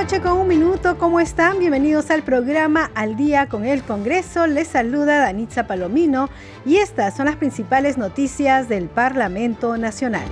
Noche con un minuto, ¿cómo están? Bienvenidos al programa Al Día con el Congreso. Les saluda Danitza Palomino y estas son las principales noticias del Parlamento Nacional.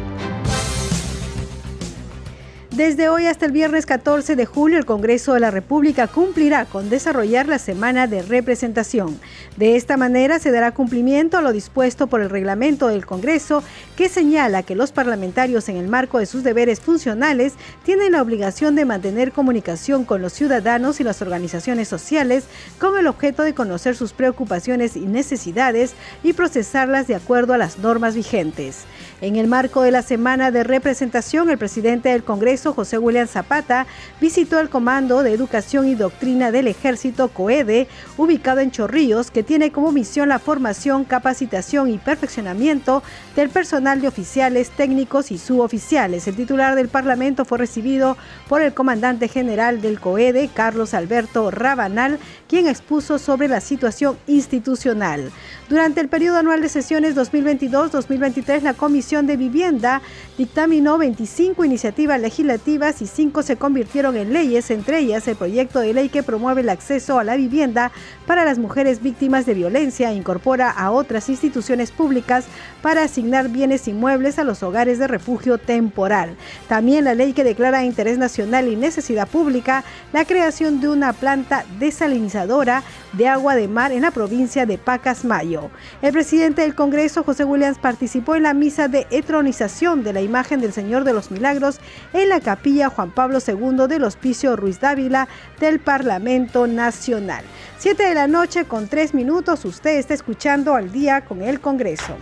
Desde hoy hasta el viernes 14 de julio, el Congreso de la República cumplirá con desarrollar la semana de representación. De esta manera se dará cumplimiento a lo dispuesto por el reglamento del Congreso, que señala que los parlamentarios en el marco de sus deberes funcionales tienen la obligación de mantener comunicación con los ciudadanos y las organizaciones sociales con el objeto de conocer sus preocupaciones y necesidades y procesarlas de acuerdo a las normas vigentes. En el marco de la semana de representación, el presidente del Congreso, José William Zapata, visitó el Comando de Educación y Doctrina del Ejército COEDE, ubicado en Chorrillos, que tiene como misión la formación, capacitación y perfeccionamiento del personal de oficiales, técnicos y suboficiales. El titular del Parlamento fue recibido por el comandante general del COEDE, Carlos Alberto Rabanal, quien expuso sobre la situación institucional. Durante el periodo anual de sesiones 2022-2023, la Comisión de Vivienda dictaminó 25 iniciativas legislativas y 5 se convirtieron en leyes, entre ellas el proyecto de ley que promueve el acceso a la vivienda para las mujeres víctimas de violencia e incorpora a otras instituciones públicas para asignar bienes inmuebles a los hogares de refugio temporal. También la ley que declara interés nacional y necesidad pública la creación de una planta desalinizadora de agua de mar en la provincia de Pacasmayo. El presidente del Congreso, José Williams, participó en la misa de etronización de la imagen del Señor de los Milagros en la capilla Juan Pablo II del Hospicio Ruiz Dávila del Parlamento Nacional. Siete de la noche con tres minutos, usted está escuchando al día con el Congreso.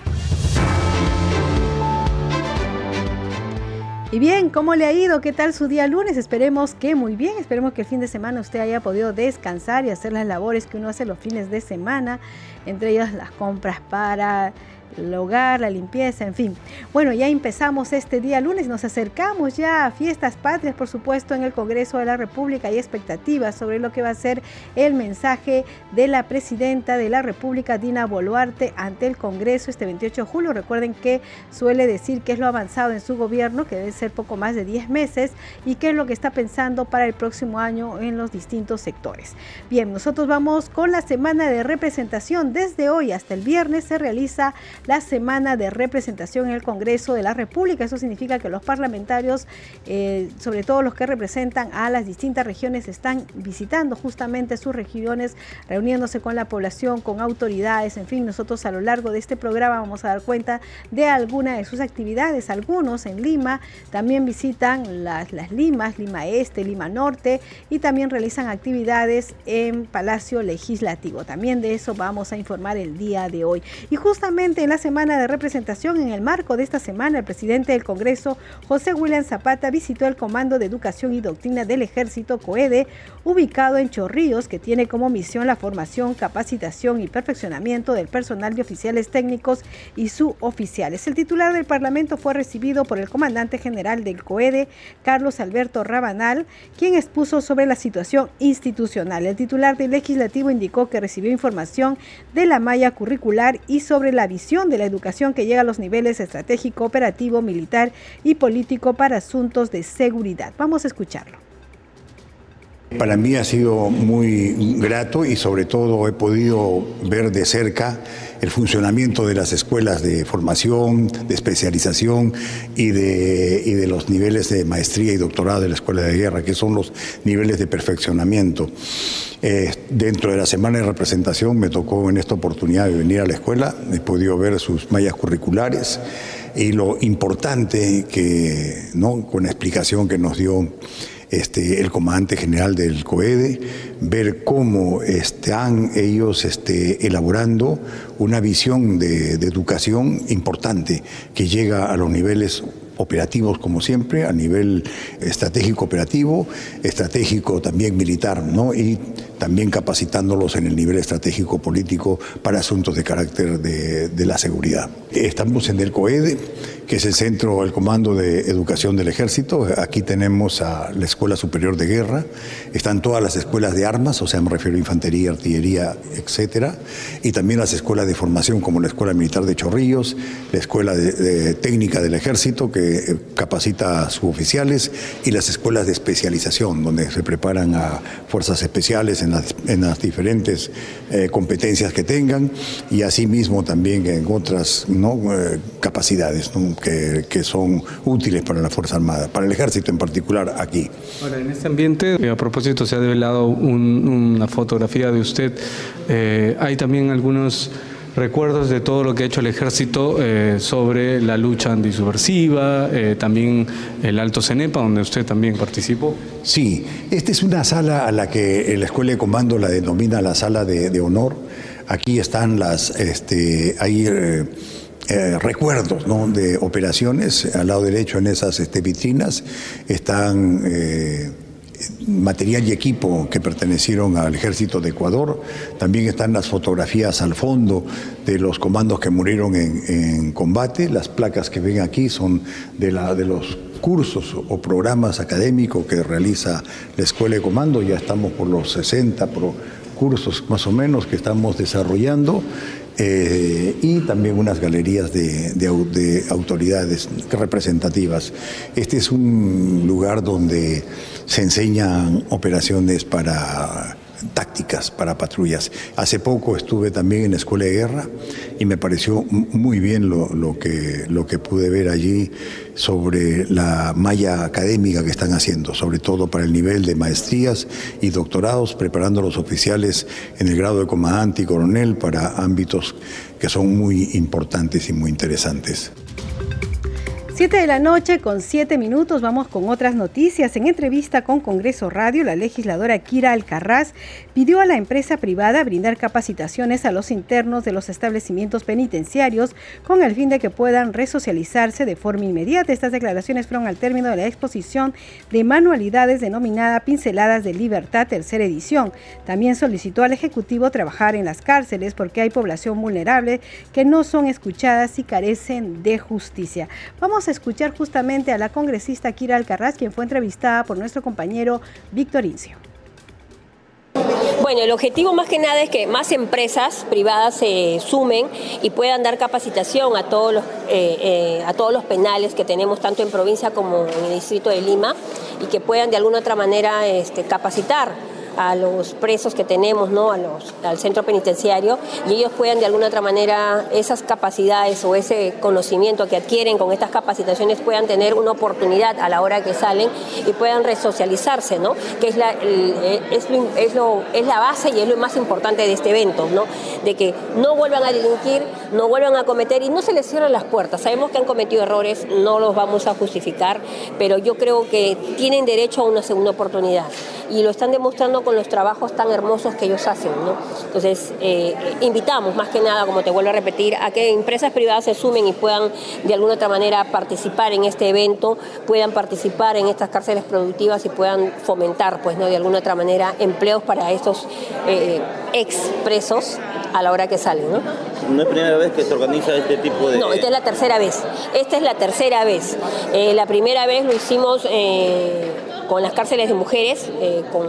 Y bien, ¿cómo le ha ido? ¿Qué tal su día lunes? Esperemos que muy bien, esperemos que el fin de semana usted haya podido descansar y hacer las labores que uno hace los fines de semana, entre ellas las compras para el hogar, la limpieza, en fin. Bueno, ya empezamos este día lunes, nos acercamos ya a fiestas patrias, por supuesto, en el Congreso de la República. Hay expectativas sobre lo que va a ser el mensaje de la presidenta de la República, Dina Boluarte, ante el Congreso este 28 de julio. Recuerden que suele decir que es lo avanzado en su gobierno, que debe ser poco más de 10 meses, y qué es lo que está pensando para el próximo año en los distintos sectores. Bien, nosotros vamos con la semana de representación. Desde hoy hasta el viernes se realiza la semana de representación en el Congreso de la República. Eso significa que los parlamentarios, eh, sobre todo los que representan a las distintas regiones, están visitando justamente sus regiones, reuniéndose con la población, con autoridades, en fin, nosotros a lo largo de este programa vamos a dar cuenta de alguna de sus actividades. Algunos en Lima también visitan las, las Limas, Lima Este, Lima Norte y también realizan actividades en Palacio Legislativo. También de eso vamos a informar el día de hoy. Y justamente en la semana de representación, en el marco de esta semana, el presidente del Congreso, José William Zapata, visitó el Comando de Educación y Doctrina del Ejército, COEDE, ubicado en Chorrillos, que tiene como misión la formación, capacitación y perfeccionamiento del personal de oficiales técnicos y suboficiales. El titular del Parlamento fue recibido por el comandante general del COEDE, Carlos Alberto Rabanal, quien expuso sobre la situación institucional. El titular del legislativo indicó que recibió información de la malla curricular y sobre la visión de la educación que llega a los niveles estratégico, operativo, militar y político para asuntos de seguridad. Vamos a escucharlo. Para mí ha sido muy grato y sobre todo he podido ver de cerca el funcionamiento de las escuelas de formación, de especialización y de, los niveles de maestría y doctorado de la Escuela de Guerra, que son los niveles de perfeccionamiento. Eh, dentro de la semana de representación me tocó en esta oportunidad de venir a la escuela, he podido ver sus mallas curriculares y lo importante que, ¿no? con la explicación que nos dio este, el comandante general del COEDE, ver cómo están ellos este, elaborando una visión de, de educación importante que llega a los niveles operativos como siempre, a nivel estratégico operativo, estratégico también militar, ¿no? Y también capacitándolos en el nivel estratégico político para asuntos de carácter de, de la seguridad. Estamos en el COEDE, que es el Centro, el Comando de Educación del Ejército. Aquí tenemos a la Escuela Superior de Guerra, están todas las escuelas de armas, o sea, me refiero a infantería, artillería, etcétera, y también las escuelas de formación como la Escuela Militar de Chorrillos, la Escuela de, Técnica del Ejército, que eh, capacita a suboficiales, y las escuelas de especialización, donde se preparan a fuerzas especiales en las, diferentes eh, competencias que tengan, y asimismo también en otras ¿no? Eh, capacidades que, que, son útiles para la Fuerza Armada, para el Ejército en particular aquí. Ahora, en este ambiente, a propósito, se ha develado una fotografía de usted. hay también algunos recuerdos de todo lo que ha hecho el ejército eh, sobre la lucha antisubversiva, eh, también el Alto Cenepa, donde usted también participó. Sí, esta es una sala a la que la Escuela de Comando la denomina la sala de, honor. Aquí están las, este, hay eh, recuerdos de operaciones. Al lado derecho en esas este, vitrinas están material y equipo que pertenecieron al ejército de Ecuador. También están las fotografías al fondo de los comandos que murieron en, combate. Las placas que ven aquí son de, la, de los cursos o programas académicos que realiza la Escuela de Comando. Ya estamos por los 60 cursos más o menos que estamos desarrollando. Eh, y también unas galerías de, de autoridades representativas. Este es un lugar donde se enseñan operaciones para tácticas para patrullas. Hace poco estuve también en la Escuela de Guerra y me pareció muy bien lo, que, lo que pude ver allí sobre la malla académica que están haciendo, sobre todo para el nivel de maestrías y doctorados, preparando a los oficiales en el grado de comandante y coronel para ámbitos que son muy importantes y muy interesantes. Siete de la noche con siete minutos vamos con otras noticias. En entrevista con Congreso Radio, la legisladora Kira Alcarraz pidió a la empresa privada brindar capacitaciones a los internos de los establecimientos penitenciarios con el fin de que puedan resocializarse de forma inmediata. Estas declaraciones fueron al término de la exposición de manualidades denominada Pinceladas de Libertad, tercera edición. También solicitó al Ejecutivo trabajar en las cárceles porque hay población vulnerable que no son escuchadas y carecen de justicia. Vamos escuchar justamente a la congresista Kira Alcarraz, quien fue entrevistada por nuestro compañero Víctor Incio. Bueno, el objetivo más que nada es que más empresas privadas se sumen y puedan dar capacitación a todos los, eh, eh, a todos los penales que tenemos tanto en provincia como en el distrito de Lima y que puedan de alguna otra manera este, capacitar a los presos que tenemos, ¿no? a los, al centro penitenciario, y ellos puedan de alguna otra manera esas capacidades o ese conocimiento que adquieren con estas capacitaciones puedan tener una oportunidad a la hora que salen y puedan resocializarse, ¿no? que es la, es, lo, es, la base y es lo más importante de este evento, ¿no? de que no vuelvan a delinquir, no vuelvan a cometer y no se les cierran las puertas. Sabemos que han cometido errores, no los vamos a justificar, pero yo creo que tienen derecho a una segunda oportunidad y lo están demostrando con los trabajos tan hermosos que ellos hacen. ¿no? Entonces, eh, invitamos más que nada, como te vuelvo a repetir, a que empresas privadas se sumen y puedan de alguna otra manera participar en este evento, puedan participar en estas cárceles productivas y puedan fomentar, pues, ¿no? de alguna otra manera, empleos para estos eh, expresos a la hora que salen. ¿no? no es primera vez que se organiza este tipo de... No, esta es la tercera vez. Esta es la tercera vez. Eh, la primera vez lo hicimos con las cárceles de mujeres, eh, con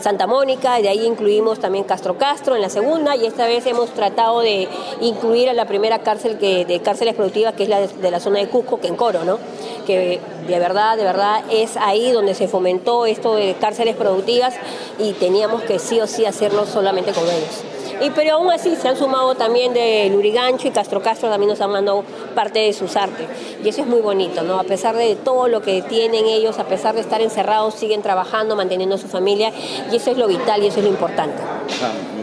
Santa Mónica, y de ahí incluimos también Castro Castro en la segunda, y esta vez hemos tratado de incluir a la primera cárcel que, de cárceles productivas, que es la de, la zona de Cusco, que en Coro, ¿no? que de verdad, de verdad es ahí donde se fomentó esto de cárceles productivas y teníamos que sí o sí hacerlo solamente con ellos. Y, pero aún así se han sumado también de Lurigancho y Castro Castro también nos han mandado parte de sus artes. Y eso es muy bonito, ¿no? A pesar de todo lo que tienen ellos, a pesar de estar encerrados, siguen trabajando, manteniendo a su familia y eso es lo vital y eso es lo importante.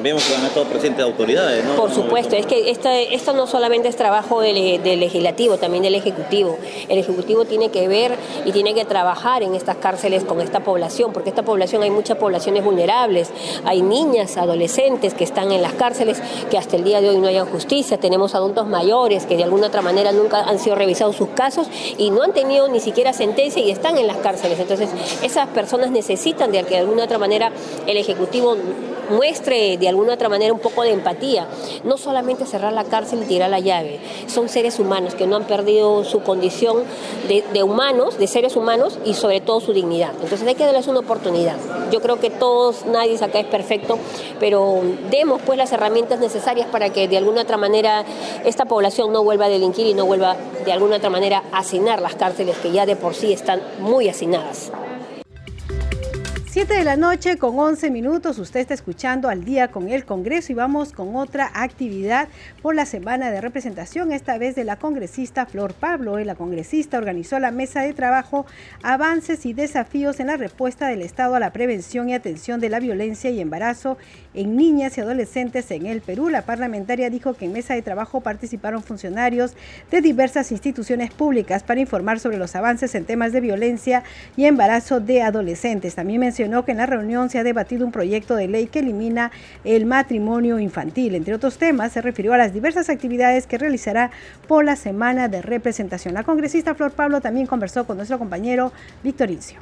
vemos que han estado presentes autoridades, ¿no? Por supuesto, es que esto no solamente es trabajo del, legislativo, también del ejecutivo. El ejecutivo tiene que ver y tiene que trabajar en estas cárceles con esta población, porque esta población hay muchas poblaciones vulnerables, hay niñas, adolescentes que están en las cárceles que hasta el día de hoy no hayan justicia, tenemos adultos mayores que de alguna otra manera nunca han sido revisados sus casos y no han tenido ni siquiera sentencia y están en las cárceles. Entonces, esas personas necesitan de que de alguna otra manera el ejecutivo muestre de alguna otra manera un poco de empatía. No solamente cerrar la cárcel y tirar la llave. Son seres humanos que no han perdido su condición de, humanos, de seres humanos y sobre todo su dignidad. Entonces hay que darles una oportunidad. Yo creo que todos, nadie acá es perfecto, pero demos pues las herramientas necesarias para que de alguna otra manera esta población no vuelva a delinquir y no vuelva de alguna otra manera a hacinar las cárceles que ya de por sí están muy hacinadas. 7 de la noche con 11 minutos, usted está escuchando al día con el Congreso y vamos con otra actividad por la semana de representación, esta vez de la congresista Flor Pablo. La congresista organizó la mesa de trabajo Avances y desafíos en la respuesta del Estado a la prevención y atención de la violencia y embarazo en niñas y adolescentes en el Perú. La parlamentaria dijo que en mesa de trabajo participaron funcionarios de diversas instituciones públicas para informar sobre los avances en temas de violencia y embarazo de adolescentes. También mencionó que en la reunión se ha debatido un proyecto de ley que elimina el matrimonio infantil. Entre otros temas, se refirió a las diversas actividades que realizará por la semana de representación. La congresista Flor Pablo también conversó con nuestro compañero Víctor Incio.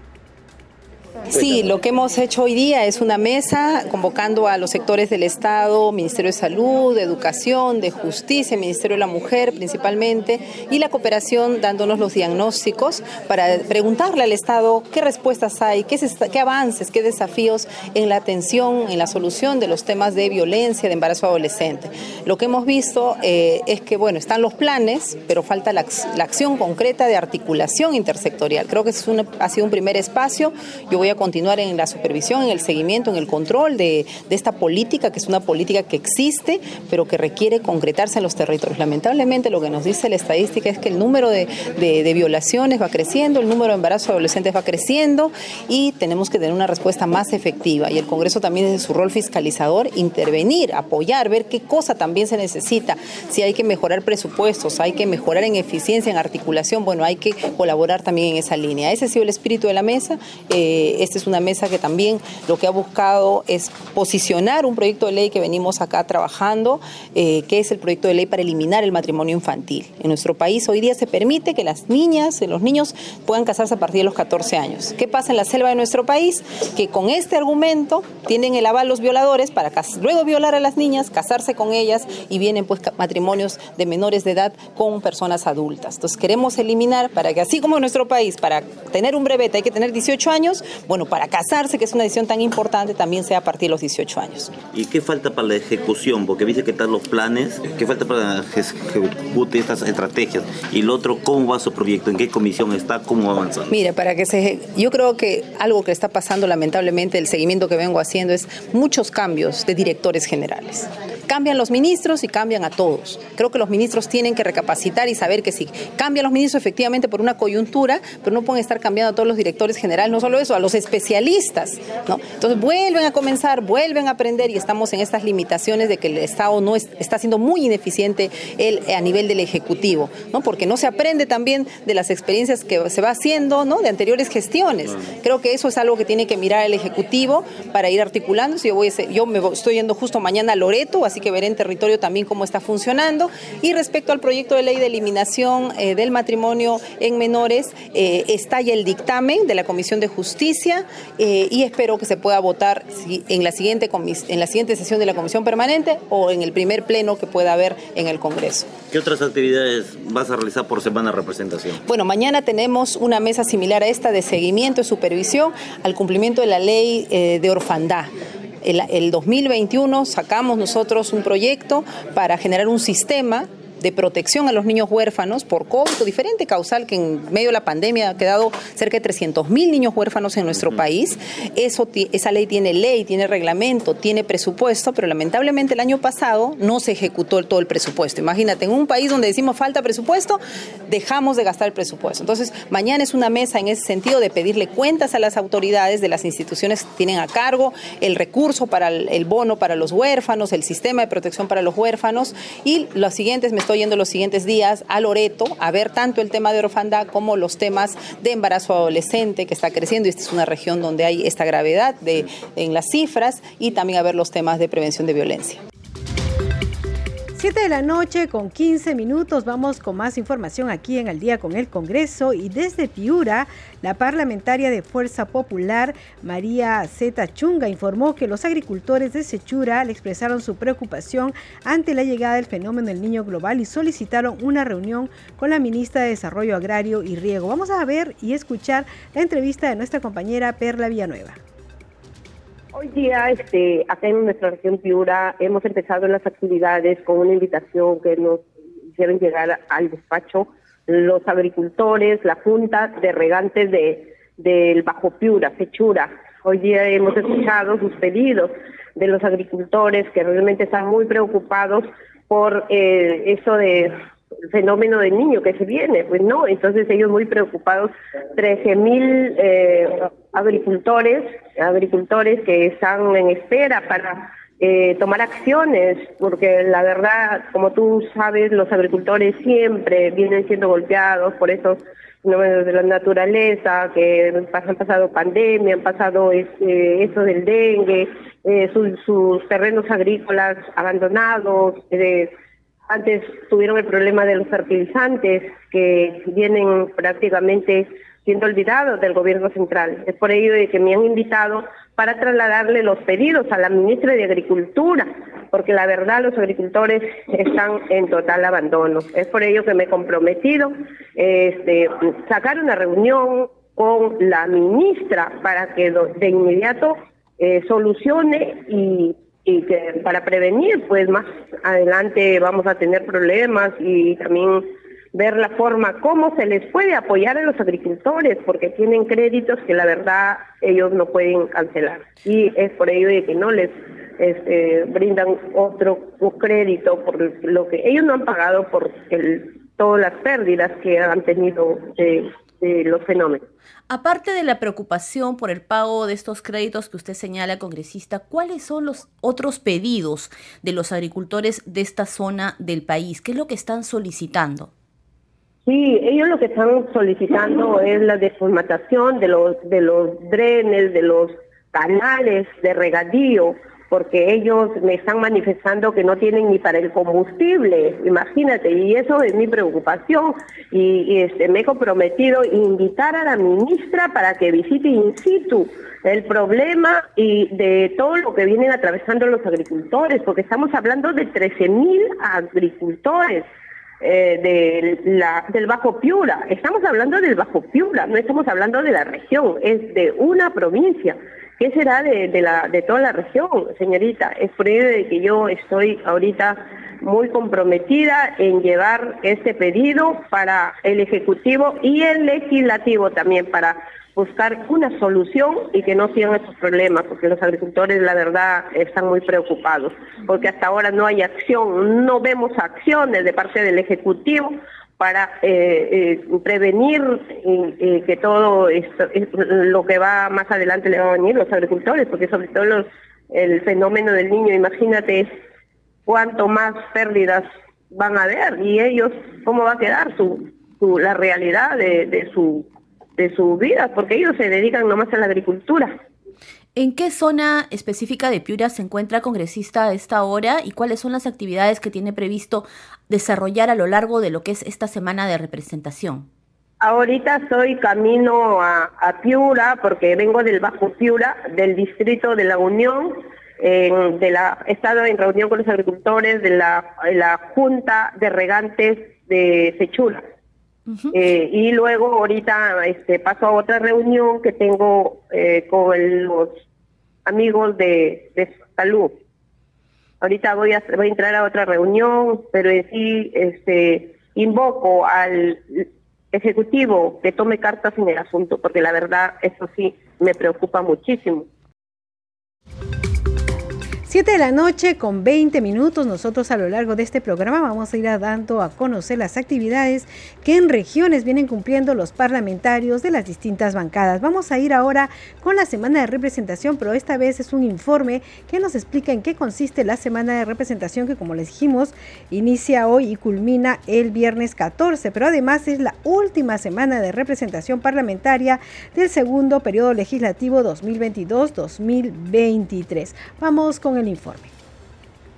Sí, lo que hemos hecho hoy día es una mesa convocando a los sectores del Estado, Ministerio de Salud, de Educación, de Justicia, Ministerio de la Mujer principalmente, y la cooperación dándonos los diagnósticos para preguntarle al Estado qué respuestas hay, qué, qué avances, qué desafíos en la atención, en la solución de los temas de violencia, de embarazo adolescente. Lo que hemos visto eh, es que, bueno, están los planes, pero falta la, acción concreta de articulación intersectorial. Creo que es ha sido un primer espacio. Yo voy a continuar en la supervisión, en el seguimiento, en el control de, esta política, que es una política que existe, pero que requiere concretarse en los territorios. Lamentablemente lo que nos dice la estadística es que el número de, violaciones va creciendo, el número de embarazos adolescentes va creciendo y tenemos que tener una respuesta más efectiva. Y el Congreso también desde su rol fiscalizador, intervenir, apoyar, ver qué cosa también se necesita, si hay que mejorar presupuestos, hay que mejorar en eficiencia, en articulación, bueno, hay que colaborar también en esa línea. Ese ha sido el espíritu de la mesa. Eh, esta es una mesa que también lo que ha buscado es posicionar un proyecto de ley que venimos acá trabajando, eh, que es el proyecto de ley para eliminar el matrimonio infantil. En nuestro país hoy día se permite que las niñas, los niños puedan casarse a partir de los 14 años. ¿Qué pasa en la selva de nuestro país? Que con este argumento tienen el aval los violadores para luego violar a las niñas, casarse con ellas y vienen pues matrimonios de menores de edad con personas adultas. Entonces queremos eliminar para que así como en nuestro país, para tener un brevete hay que tener 18 años, bueno, para casarse, que es una decisión tan importante, también sea a partir de los 18 años. ¿Y qué falta para la ejecución? Porque dice que están los planes, ¿qué falta para ejecutar estas estrategias? Y el otro, ¿cómo va su proyecto? ¿En qué comisión está? ¿Cómo avanza? Mire, para que se... Yo creo que algo que está pasando lamentablemente, el seguimiento que vengo haciendo es muchos cambios de directores generales. Cambian los ministros y cambian a todos. Creo que los ministros tienen que recapacitar y saber que si cambian los ministros efectivamente por una coyuntura, pero no pueden estar cambiando a todos los directores generales, no solo eso, a los especialistas. ¿no? Entonces vuelven a comenzar, vuelven a aprender y estamos en estas limitaciones de que el Estado no está siendo muy ineficiente el, a nivel del Ejecutivo, ¿no? porque no se aprende también de las experiencias que se va haciendo ¿no? de anteriores gestiones. Creo que eso es algo que tiene que mirar el Ejecutivo para ir articulando. Yo, voy yo me estoy yendo justo mañana a Loreto, así que veré en territorio también cómo está funcionando. Y respecto al proyecto de ley de eliminación eh, del matrimonio en menores, eh, está ya el dictamen de la Comisión de Justicia eh, y espero que se pueda votar en la, siguiente en la siguiente sesión de la Comisión Permanente o en el primer pleno que pueda haber en el Congreso. ¿Qué otras actividades vas a realizar por semana de representación? Bueno, mañana tenemos una mesa similar a esta de seguimiento y supervisión al cumplimiento de la ley eh, de orfandad. El, el 2021 sacamos nosotros un proyecto para generar un sistema de protección a los niños huérfanos por COVID, diferente causal que en medio de la pandemia ha quedado cerca de 300 mil niños huérfanos en nuestro país. Eso, esa ley tiene ley, tiene reglamento, tiene presupuesto, pero lamentablemente el año pasado no se ejecutó todo el presupuesto. Imagínate, en un país donde decimos falta presupuesto, dejamos de gastar el presupuesto. Entonces, mañana es una mesa en ese sentido de pedirle cuentas a las autoridades de las instituciones que tienen a cargo el recurso para el, bono para los huérfanos, el sistema de protección para los huérfanos y los siguientes, me estoy yendo los siguientes días a Loreto a ver tanto el tema de orfandad como los temas de embarazo adolescente que está creciendo y esta es una región donde hay esta gravedad de, en las cifras y también a ver los temas de prevención de violencia. 7 de la noche con 15 minutos vamos con más información aquí en el día con el Congreso y desde Piura, la parlamentaria de Fuerza Popular, María Zeta Chunga, informó que los agricultores de Sechura le expresaron su preocupación ante la llegada del fenómeno del niño global y solicitaron una reunión con la ministra de Desarrollo Agrario y Riego. Vamos a ver y escuchar la entrevista de nuestra compañera Perla Villanueva. Hoy día, este, acá en nuestra región Piura, hemos empezado las actividades con una invitación que nos hicieron llegar al despacho los agricultores, la Junta de Regantes de, del Bajo Piura, Fechura. Hoy día hemos escuchado sus pedidos de los agricultores que realmente están muy preocupados por eh, eso de fenómeno del niño que se viene, pues no, entonces ellos muy preocupados, 13 mil eh, agricultores, agricultores que están en espera para eh, tomar acciones, porque la verdad, como tú sabes, los agricultores siempre vienen siendo golpeados por esos fenómenos de la naturaleza, que han pasado pandemia, han pasado este, eso del dengue, eh, sus, terrenos agrícolas abandonados, eh, antes tuvieron el problema de los fertilizantes que vienen prácticamente siendo olvidados del gobierno central. Es por ello de que me han invitado para trasladarle los pedidos a la ministra de Agricultura, porque la verdad los agricultores están en total abandono. Es por ello que me he comprometido este, sacar una reunión con la ministra para que de inmediato eh, solucione y y que para prevenir, pues más adelante vamos a tener problemas y también ver la forma cómo se les puede apoyar a los agricultores, porque tienen créditos que la verdad ellos no pueden cancelar. Y es por ello de que no les este, brindan otro crédito por lo que ellos no han pagado por todas las pérdidas que han tenido de los fenómenos. Aparte de la preocupación por el pago de estos créditos que usted señala, congresista, ¿cuáles son los otros pedidos de los agricultores de esta zona del país? ¿Qué es lo que están solicitando? Sí, ellos lo que están solicitando es la desformatación de los, de los drenes, de los canales de regadío, porque ellos me están manifestando que no tienen ni para el combustible, imagínate, y eso es mi preocupación. Y, este, me he comprometido a invitar a la ministra para que visite in situ el problema y de todo lo que vienen atravesando los agricultores, porque estamos hablando de 13 mil agricultores. Eh, la, del Bajo Piura. Estamos hablando del Bajo Piura, no estamos hablando de la región, es de una provincia. ¿Qué será de, la, de toda la región, señorita? Es por ello de que yo estoy ahorita muy comprometida en llevar este pedido para el Ejecutivo y el Legislativo también para buscar una solución y que no sigan estos problemas, porque los agricultores, la verdad, están muy preocupados, porque hasta ahora no hay acción, no vemos acciones de parte del Ejecutivo para eh, eh, prevenir eh, que todo esto, lo que va más adelante le va a venir los agricultores, porque sobre todo los, el fenómeno del niño, imagínate cuánto más pérdidas van a haber y ellos cómo va a quedar su, la realidad de, de su de su vida, porque ellos se dedican nomás a la agricultura. ¿En qué zona específica de Piura se encuentra congresista a esta hora y cuáles son las actividades que tiene previsto desarrollar a lo largo de lo que es esta semana de representación? Ahorita soy camino a, Piura porque vengo del Bajo Piura, del distrito de la Unión, de la, he estado en reunión con los agricultores de la, de la Junta de Regantes de Sechula. Eh, y luego ahorita este, paso a otra reunión que tengo eh, con los amigos de, salud Ahorita voy a, voy a entrar a otra reunión, pero sí este, invoco al Ejecutivo que tome cartas en el asunto, porque la verdad eso sí me preocupa muchísimo. 7 de la noche con 20 minutos. Nosotros a lo largo de este programa vamos a ir dando a conocer las actividades que en regiones vienen cumpliendo los parlamentarios de las distintas bancadas. Vamos a ir ahora con la semana de representación, pero esta vez es un informe que nos explica en qué consiste la semana de representación que como les dijimos inicia hoy y culmina el viernes 14, pero además es la última semana de representación parlamentaria del segundo periodo legislativo 2022-2023. Vamos con el informe.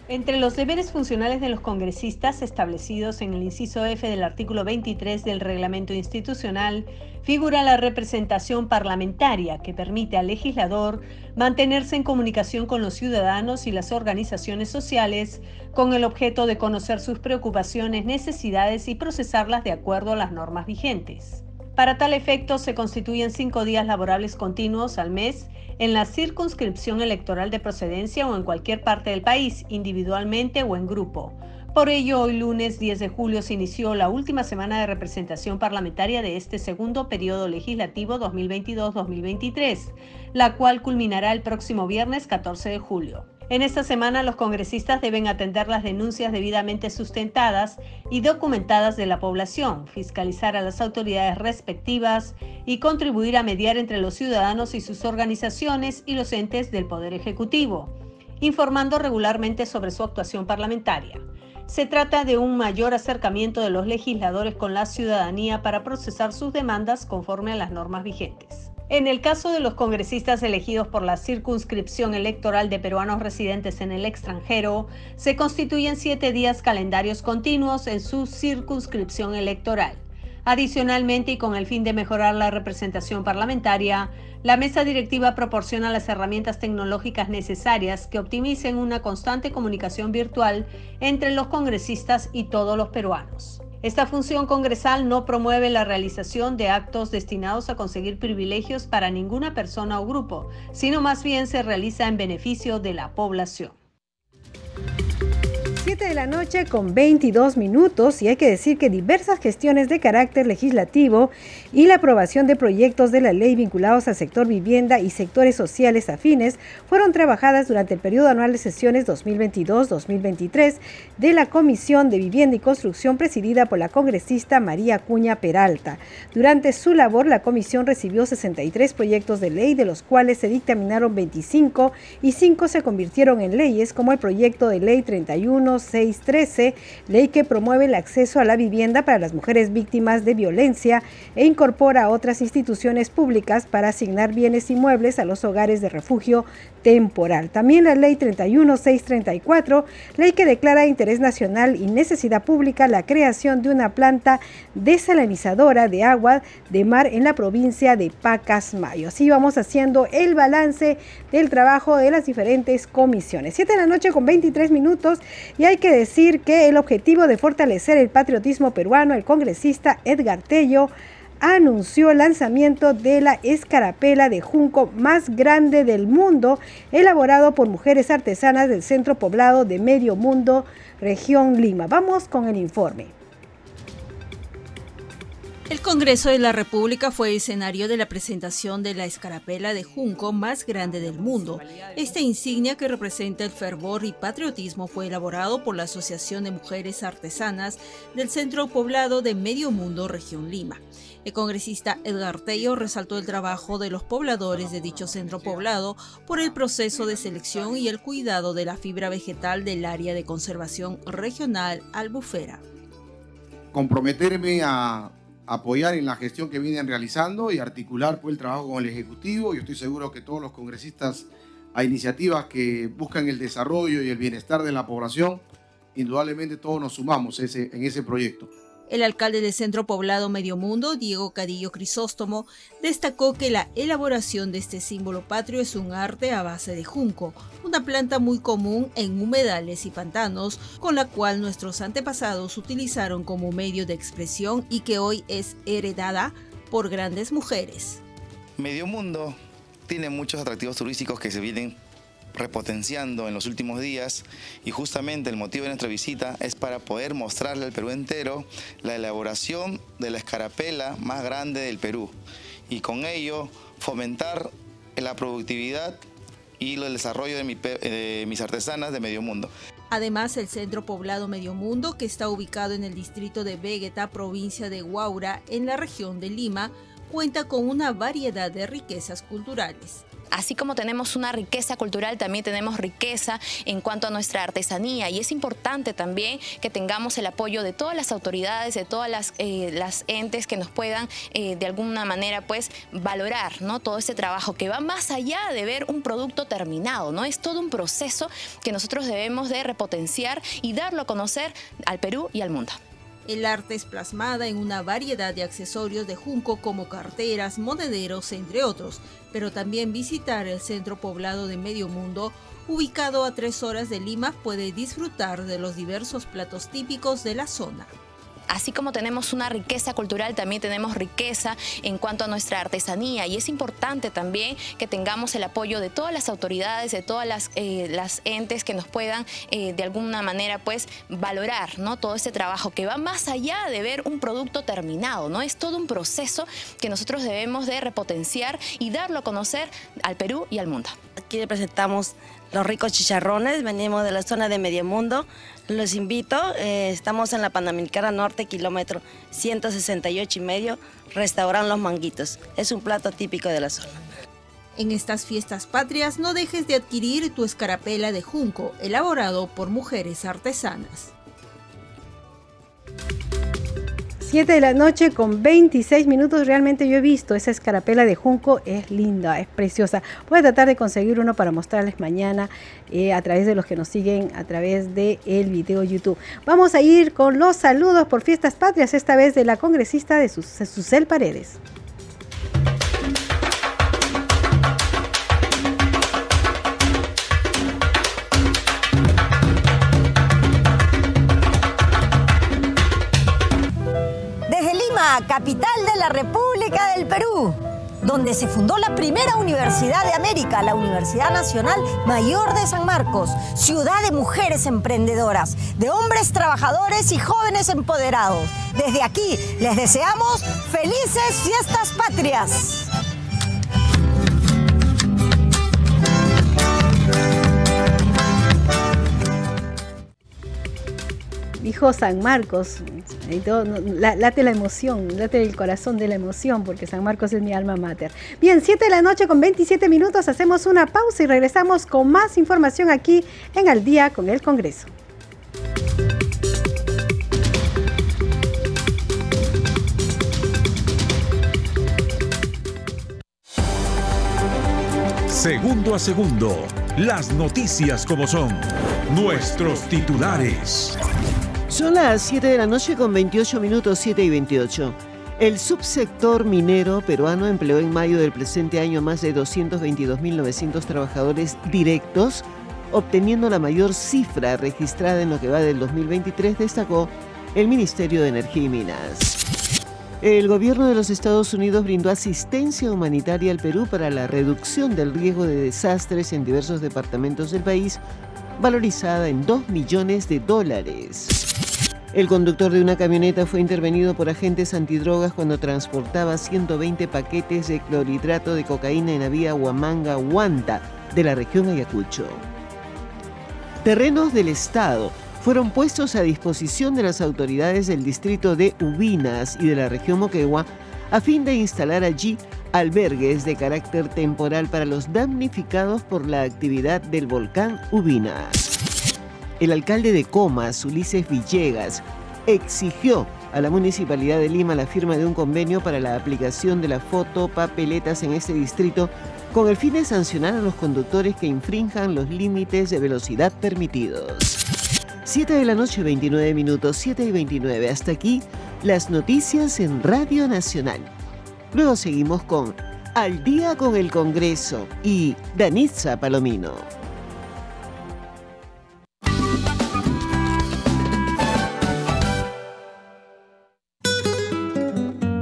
Entre los deberes funcionales de los congresistas establecidos en el inciso F del artículo 23 del reglamento institucional figura la representación parlamentaria que permite al legislador mantenerse en comunicación con los ciudadanos y las organizaciones sociales con el objeto de conocer sus preocupaciones, necesidades y procesarlas de acuerdo a las normas vigentes. Para tal efecto se constituyen cinco días laborables continuos al mes en la circunscripción electoral de procedencia o en cualquier parte del país, individualmente o en grupo. Por ello, hoy lunes 10 de julio se inició la última semana de representación parlamentaria de este segundo periodo legislativo 2022-2023, la cual culminará el próximo viernes 14 de julio. En esta semana los congresistas deben atender las denuncias debidamente sustentadas y documentadas de la población, fiscalizar a las autoridades respectivas y contribuir a mediar entre los ciudadanos y sus organizaciones y los entes del Poder Ejecutivo, informando regularmente sobre su actuación parlamentaria. Se trata de un mayor acercamiento de los legisladores con la ciudadanía para procesar sus demandas conforme a las normas vigentes. En el caso de los congresistas elegidos por la circunscripción electoral de peruanos residentes en el extranjero, se constituyen siete días calendarios continuos en su circunscripción electoral. Adicionalmente, y con el fin de mejorar la representación parlamentaria, la mesa directiva proporciona las herramientas tecnológicas necesarias que optimicen una constante comunicación virtual entre los congresistas y todos los peruanos. Esta función congresal no promueve la realización de actos destinados a conseguir privilegios para ninguna persona o grupo, sino más bien se realiza en beneficio de la población. 7 de la noche con 22 minutos y hay que decir que diversas gestiones de carácter legislativo y la aprobación de proyectos de la ley vinculados al sector vivienda y sectores sociales afines fueron trabajadas durante el periodo anual de sesiones 2022-2023 de la Comisión de Vivienda y Construcción presidida por la congresista María Cuña Peralta. Durante su labor, la comisión recibió 63 proyectos de ley, de los cuales se dictaminaron 25 y 5 se convirtieron en leyes, como el proyecto de ley 31 613, ley que promueve el acceso a la vivienda para las mujeres víctimas de violencia e incorpora a otras instituciones públicas para asignar bienes inmuebles a los hogares de refugio temporal. También la ley 31634, ley que declara de interés nacional y necesidad pública la creación de una planta desalinizadora de agua de mar en la provincia de Pacasmayo. Así vamos haciendo el balance del trabajo de las diferentes comisiones. 7 de la noche con 23 minutos y hay que decir que el objetivo de fortalecer el patriotismo peruano, el congresista Edgar Tello, anunció el lanzamiento de la escarapela de junco más grande del mundo, elaborado por mujeres artesanas del centro poblado de Medio Mundo, región Lima. Vamos con el informe. El Congreso de la República fue escenario de la presentación de la escarapela de junco más grande del mundo. Esta insignia que representa el fervor y patriotismo fue elaborado por la Asociación de Mujeres Artesanas del Centro Poblado de Medio Mundo, región Lima. El congresista Edgar Tello resaltó el trabajo de los pobladores de dicho centro poblado por el proceso de selección y el cuidado de la fibra vegetal del área de conservación regional Albufera. Comprometerme a apoyar en la gestión que vienen realizando y articular pues, el trabajo con el Ejecutivo. Yo estoy seguro que todos los congresistas a iniciativas que buscan el desarrollo y el bienestar de la población, indudablemente todos nos sumamos en ese proyecto. El alcalde del Centro Poblado Medio Mundo, Diego Cadillo Crisóstomo, destacó que la elaboración de este símbolo patrio es un arte a base de junco, una planta muy común en humedales y pantanos, con la cual nuestros antepasados utilizaron como medio de expresión y que hoy es heredada por grandes mujeres. Medio Mundo tiene muchos atractivos turísticos que se vienen repotenciando en los últimos días y justamente el motivo de nuestra visita es para poder mostrarle al Perú entero la elaboración de la escarapela más grande del Perú y con ello fomentar la productividad y el desarrollo de, mis artesanas de medio mundo. Además, el centro poblado Medio Mundo, que está ubicado en el distrito de Vegeta, provincia de Huaura, en la región de Lima, cuenta con una variedad de riquezas culturales. Así como tenemos una riqueza cultural, también tenemos riqueza en cuanto a nuestra artesanía y es importante también que tengamos el apoyo de todas las autoridades, de todas las, eh, entes que nos puedan eh, de alguna manera pues valorar ¿no? todo este trabajo que va más allá de ver un producto terminado, ¿no? es todo un proceso que nosotros debemos de repotenciar y darlo a conocer al Perú y al mundo. El arte es plasmada en una variedad de accesorios de junco como carteras, monederos, entre otros, pero también visitar el centro poblado de Medio Mundo, ubicado a tres horas de Lima, puede disfrutar de los diversos platos típicos de la zona así como tenemos una riqueza cultural, también tenemos riqueza en cuanto a nuestra artesanía y es importante también que tengamos el apoyo de todas las autoridades, de todas las, eh, entes que nos puedan eh, de alguna manera pues valorar ¿no? todo este trabajo que va más allá de ver un producto terminado, ¿no? es todo un proceso que nosotros debemos de repotenciar y darlo a conocer al Perú y al mundo. Aquí presentamos los ricos chicharrones, venimos de la zona de Medio Mundo, los invito, eh, estamos en la Panamericana Norte, kilómetro 168 y medio, restaurante Los Manguitos. Es un plato típico de la zona. En estas fiestas patrias no dejes de adquirir tu escarapela de junco, elaborado por mujeres artesanas. 7 de la noche con 26 minutos. Realmente yo he visto esa escarapela de junco, es linda, es preciosa. Voy a tratar de conseguir uno para mostrarles mañana eh, a través de los que nos siguen a través el video YouTube. Vamos a ir con los saludos por fiestas patrias, esta vez de la congresista de Susel Paredes. Capital de la República del Perú, donde se fundó la primera universidad de América, la Universidad Nacional Mayor de San Marcos, ciudad de mujeres emprendedoras, de hombres trabajadores y jóvenes empoderados. Desde aquí les deseamos felices fiestas patrias. dijo San Marcos, late la emoción, late el corazón de la emoción, porque San Marcos es mi alma mater. Bien, 7 de la noche con 27 minutos, hacemos una pausa y regresamos con más información aquí en Al Día con el Congreso. Segundo a segundo, las noticias como son, nuestros titulares. Son las 7 de la noche con 28 minutos 7 y 28. El subsector minero peruano empleó en mayo del presente año más de 222.900 trabajadores directos, obteniendo la mayor cifra registrada en lo que va del 2023, destacó el Ministerio de Energía y Minas. El gobierno de los Estados Unidos brindó asistencia humanitaria al Perú para la reducción del riesgo de desastres en diversos departamentos del país, valorizada en 2 millones de dólares. El conductor de una camioneta fue intervenido por agentes antidrogas cuando transportaba 120 paquetes de clorhidrato de cocaína en la vía Huamanga-Huanta de la región Ayacucho. Terrenos del Estado fueron puestos a disposición de las autoridades del distrito de Ubinas y de la región Moquegua a fin de instalar allí albergues de carácter temporal para los damnificados por la actividad del volcán Ubinas. El alcalde de Comas, Ulises Villegas, exigió a la Municipalidad de Lima la firma de un convenio para la aplicación de la foto papeletas en este distrito con el fin de sancionar a los conductores que infrinjan los límites de velocidad permitidos. 7 de la noche, 29 minutos, 7 y 29. Hasta aquí las noticias en Radio Nacional. Luego seguimos con Al día con el Congreso y Danitza Palomino.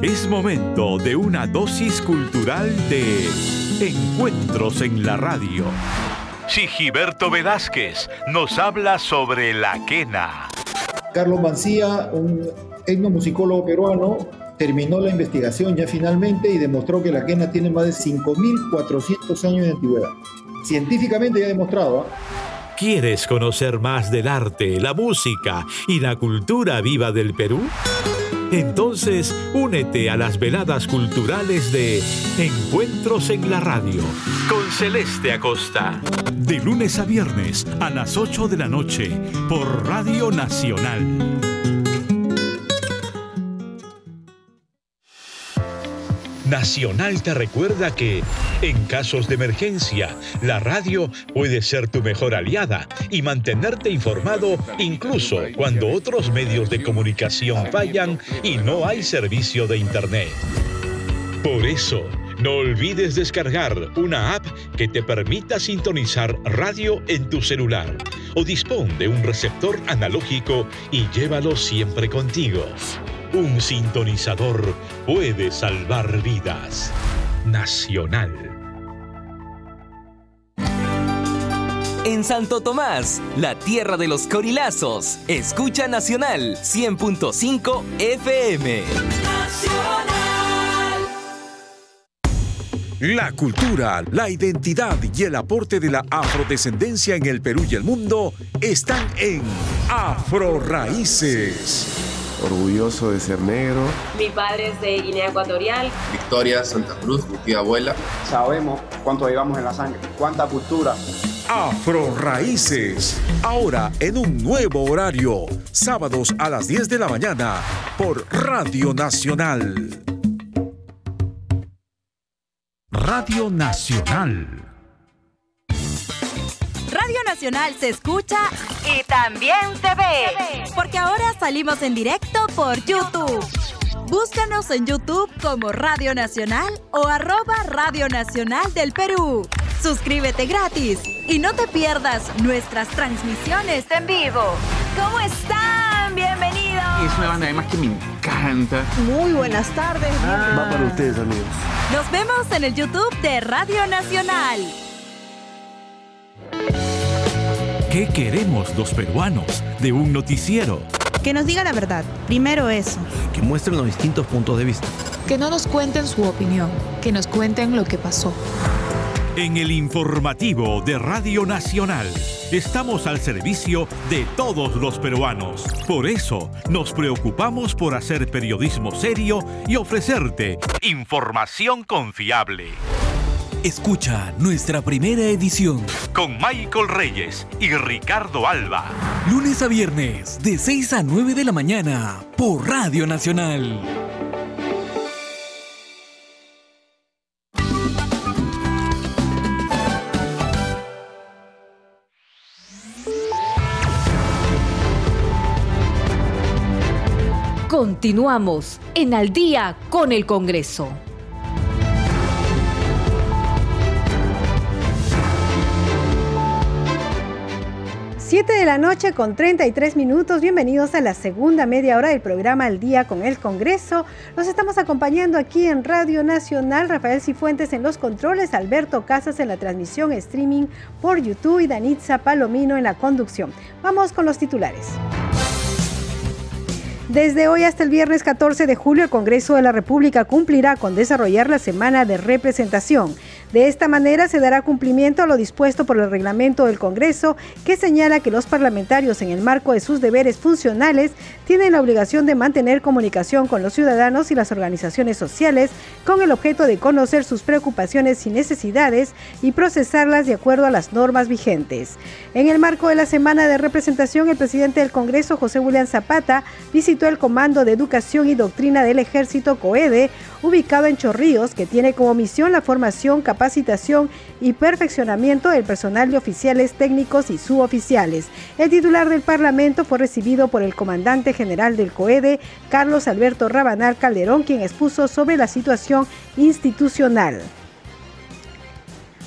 Es momento de una dosis cultural de Encuentros en la Radio. Chigiberto Velázquez nos habla sobre la quena. Carlos Mancía, un etnomusicólogo peruano, terminó la investigación ya finalmente y demostró que la quena tiene más de 5.400 años de antigüedad. Científicamente ya demostrado. ¿ah? ¿Quieres conocer más del arte, la música y la cultura viva del Perú? Entonces, únete a las veladas culturales de Encuentros en la Radio con Celeste Acosta. De lunes a viernes a las 8 de la noche por Radio Nacional. Nacional te recuerda que, en casos de emergencia, la radio puede ser tu mejor aliada y mantenerte informado incluso cuando otros medios de comunicación fallan y no hay servicio de Internet. Por eso, no olvides descargar una app que te permita sintonizar radio en tu celular o dispón de un receptor analógico y llévalo siempre contigo. Un sintonizador puede salvar vidas. Nacional. En Santo Tomás, la tierra de los corilazos, escucha Nacional 100.5 FM. La cultura, la identidad y el aporte de la afrodescendencia en el Perú y el mundo están en Afro Raíces. Orgulloso de ser negro. Mi padre es de Guinea Ecuatorial. Victoria Santa Cruz, mi tía abuela. Sabemos cuánto llevamos en la sangre, cuánta cultura. Afro Raíces. Ahora en un nuevo horario. Sábados a las 10 de la mañana por Radio Nacional. Radio Nacional. Radio Nacional se escucha y también se ve. Porque ahora salimos en directo por YouTube. Búscanos en YouTube como Radio Nacional o arroba Radio Nacional del Perú. Suscríbete gratis y no te pierdas nuestras transmisiones en vivo. ¿Cómo están? Bienvenidos. Es una banda además que me encanta. Muy buenas tardes. Va para ustedes, amigos. Nos vemos en el YouTube de Radio Nacional. ¿Qué queremos los peruanos de un noticiero? Que nos diga la verdad. Primero eso. Que muestren los distintos puntos de vista. Que no nos cuenten su opinión, que nos cuenten lo que pasó. En el informativo de Radio Nacional estamos al servicio de todos los peruanos. Por eso nos preocupamos por hacer periodismo serio y ofrecerte información confiable. Escucha nuestra primera edición. Con Michael Reyes y Ricardo Alba. Lunes a viernes, de 6 a 9 de la mañana, por Radio Nacional. Continuamos en Al día con el Congreso. Siete de la noche con 33 minutos. Bienvenidos a la segunda media hora del programa Al Día con el Congreso. Los estamos acompañando aquí en Radio Nacional. Rafael Cifuentes en los controles, Alberto Casas en la transmisión streaming por YouTube y Danitza Palomino en la conducción. Vamos con los titulares. Desde hoy hasta el viernes 14 de julio, el Congreso de la República cumplirá con desarrollar la semana de representación. De esta manera se dará cumplimiento a lo dispuesto por el reglamento del Congreso, que señala que los parlamentarios, en el marco de sus deberes funcionales, tienen la obligación de mantener comunicación con los ciudadanos y las organizaciones sociales con el objeto de conocer sus preocupaciones y necesidades y procesarlas de acuerdo a las normas vigentes. En el marco de la semana de representación, el presidente del Congreso, José William Zapata, visitó el Comando de Educación y Doctrina del Ejército COEDE, ubicado en Chorrillos, que tiene como misión la formación, capacitación y perfeccionamiento del personal de oficiales técnicos y suboficiales. El titular del Parlamento fue recibido por el comandante general del COEDE, Carlos Alberto Rabanal Calderón, quien expuso sobre la situación institucional.